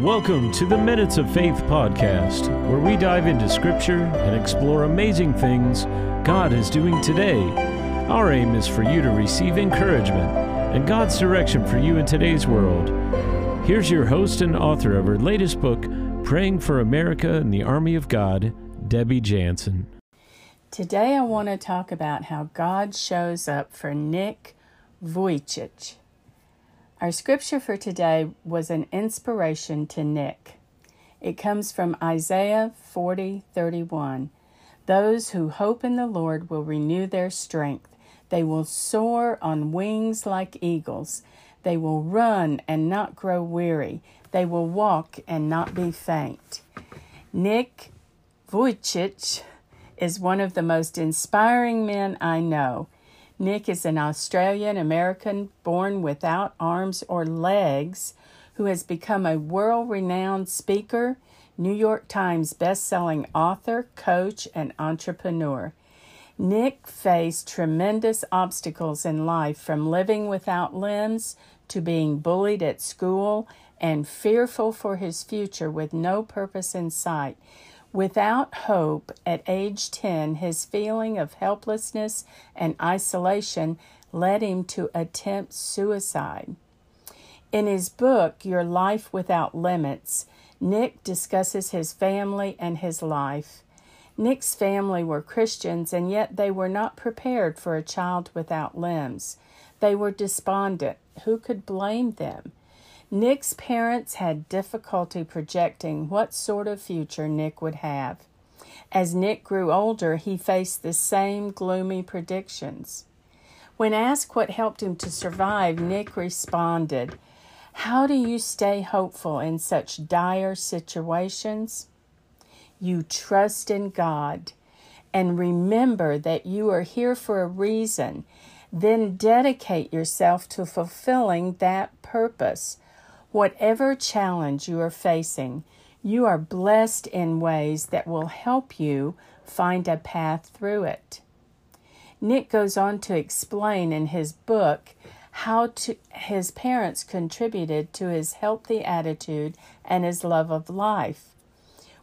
Welcome to the Minutes of Faith podcast, where we dive into Scripture and explore amazing things God is doing today. Our aim is for you to receive encouragement and God's direction for you in today's world. Here's your host and author of her latest book, Praying for America and the Army of God, Debbie Jansen. Today I want to talk about how God shows up for Nick Vujicic. Our scripture for today was an inspiration to Nick. It comes from Isaiah 40:31. Those who hope in the Lord will renew their strength. They will soar on wings like eagles. They will run and not grow weary. They will walk and not be faint. Nick Vujicic is one of the most inspiring men I know. Nick is an Australian American born without arms or legs who has become a world renowned speaker, New York Times best-selling author, coach, and entrepreneur. Nick faced tremendous obstacles in life from living without limbs to being bullied at school and fearful for his future with no purpose in sight. Without hope, at age 10, his feeling of helplessness and isolation led him to attempt suicide. In his book, Your Life Without Limits, Nick discusses his family and his life. Nick's family were Christians, and yet they were not prepared for a child without limbs. They were despondent. Who could blame them? Nick's parents had difficulty projecting what sort of future Nick would have. As Nick grew older, he faced the same gloomy predictions. When asked what helped him to survive, Nick responded, How do you stay hopeful in such dire situations? You trust in God and remember that you are here for a reason. Then dedicate yourself to fulfilling that purpose. Whatever challenge you are facing, you are blessed in ways that will help you find a path through it. Nick goes on to explain in his book how to, his parents contributed to his healthy attitude and his love of life.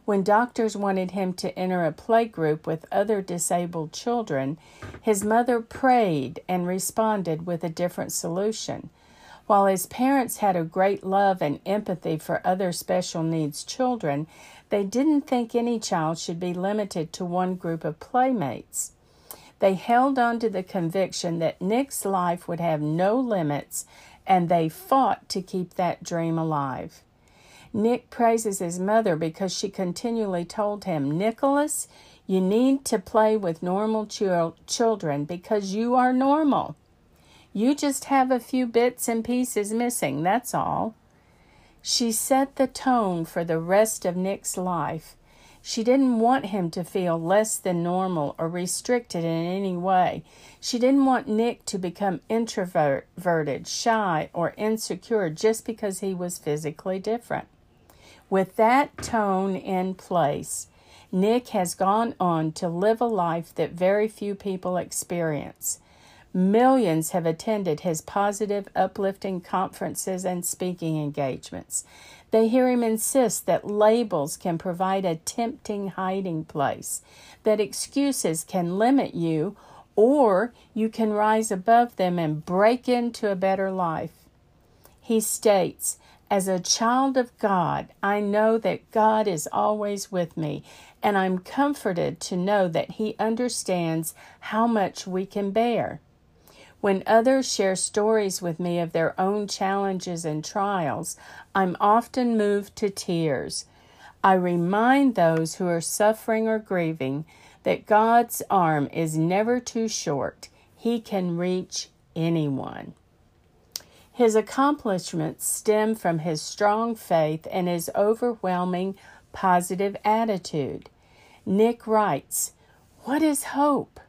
When doctors wanted him to enter a play group with other disabled children, his mother prayed and responded with a different solution. While his parents had a great love and empathy for other special needs children, they didn't think any child should be limited to one group of playmates. They held on to the conviction that Nick's life would have no limits, and they fought to keep that dream alive. Nick praises his mother because she continually told him, Nicholas, you need to play with normal ch- children because you are normal. You just have a few bits and pieces missing, that's all. She set the tone for the rest of Nick's life. She didn't want him to feel less than normal or restricted in any way. She didn't want Nick to become introverted, shy, or insecure just because he was physically different. With that tone in place, Nick has gone on to live a life that very few people experience. Millions have attended his positive, uplifting conferences and speaking engagements. They hear him insist that labels can provide a tempting hiding place, that excuses can limit you, or you can rise above them and break into a better life. He states, As a child of God, I know that God is always with me, and I'm comforted to know that He understands how much we can bear. When others share stories with me of their own challenges and trials, I'm often moved to tears. I remind those who are suffering or grieving that God's arm is never too short. He can reach anyone. His accomplishments stem from his strong faith and his overwhelming positive attitude. Nick writes, What is hope?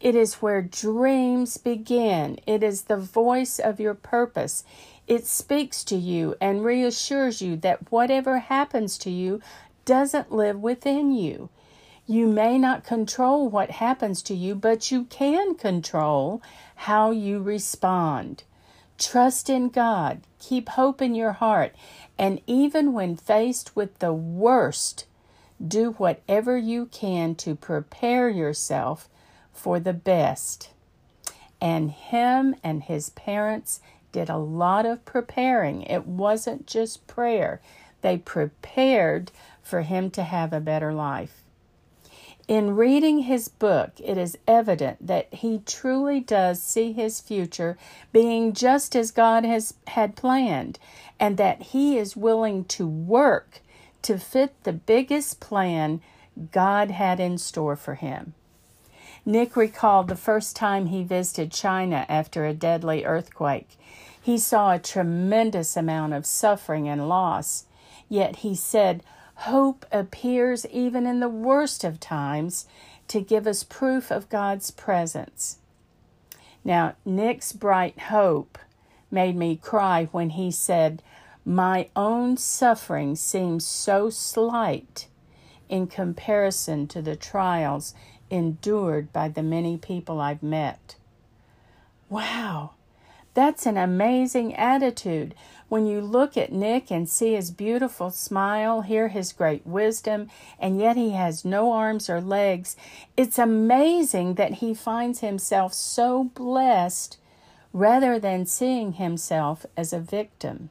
It is where dreams begin. It is the voice of your purpose. It speaks to you and reassures you that whatever happens to you doesn't live within you. You may not control what happens to you, but you can control how you respond. Trust in God, keep hope in your heart, and even when faced with the worst, do whatever you can to prepare yourself for the best. And him and his parents did a lot of preparing. It wasn't just prayer, they prepared for him to have a better life. In reading his book, it is evident that he truly does see his future being just as God has had planned, and that he is willing to work to fit the biggest plan God had in store for him. Nick recalled the first time he visited China after a deadly earthquake. He saw a tremendous amount of suffering and loss, yet he said, Hope appears even in the worst of times to give us proof of God's presence. Now, Nick's bright hope made me cry when he said, My own suffering seems so slight in comparison to the trials endured by the many people I've met. Wow, that's an amazing attitude when you look at Nick and see his beautiful smile, hear his great wisdom, and yet he has no arms or legs, it's amazing that he finds himself so blessed rather than seeing himself as a victim.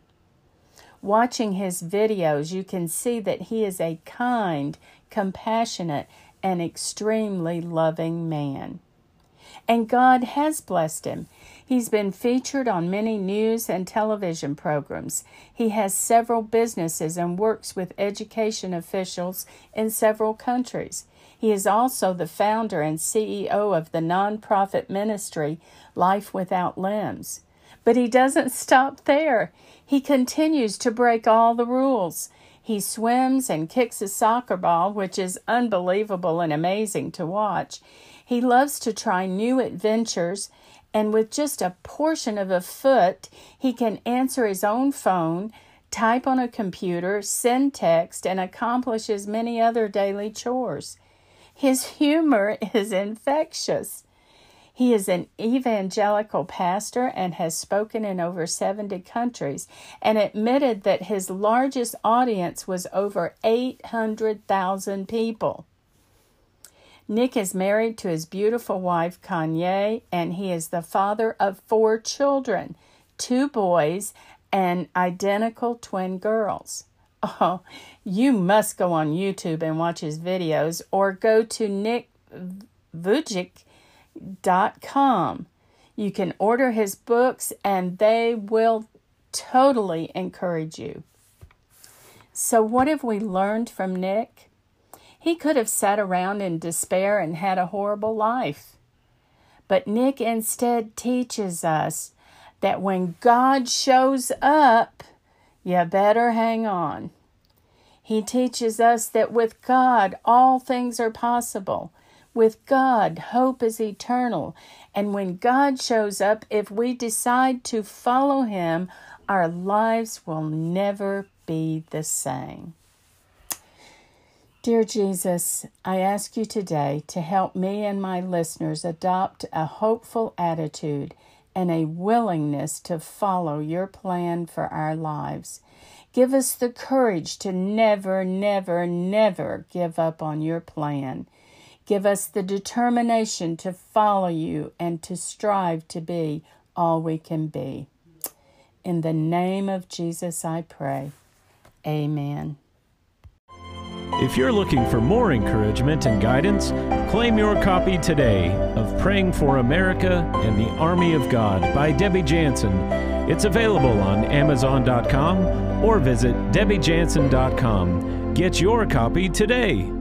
Watching his videos, you can see that he is a kind, compassionate, and extremely loving man. And God has blessed him. He's been featured on many news and television programs. He has several businesses and works with education officials in several countries. He is also the founder and CEO of the nonprofit ministry Life Without Limbs. But he doesn't stop there. He continues to break all the rules. He swims and kicks a soccer ball, which is unbelievable and amazing to watch. He loves to try new adventures and with just a portion of a foot, he can answer his own phone, type on a computer, send text, and accomplish his many other daily chores. His humor is infectious. He is an evangelical pastor and has spoken in over 70 countries and admitted that his largest audience was over 800,000 people. Nick is married to his beautiful wife, Kanae, and he is the father of four children two boys and identical twin girls. Oh, you must go on YouTube and watch his videos or go to nickvujicic.com. You can order his books and they will totally encourage you. So, what have we learned from Nick? He could have sat around in despair and had a horrible life. But Nick instead teaches us that when God shows up, you better hang on. He teaches us that with God, all things are possible. With God, hope is eternal. And when God shows up, if we decide to follow Him, our lives will never be the same. Dear Jesus, I ask you today to help me and my listeners adopt a hopeful attitude and a willingness to follow your plan for our lives. Give us the courage to never, never, never give up on your plan. Give us the determination to follow you and to strive to be all we can be. In the name of Jesus, I pray. Amen. If you're looking for more encouragement and guidance, claim your copy today of Praying for America and the Army of God by Debbie Jansen. It's available on Amazon.com or visit DebbieJansen.com. Get your copy today.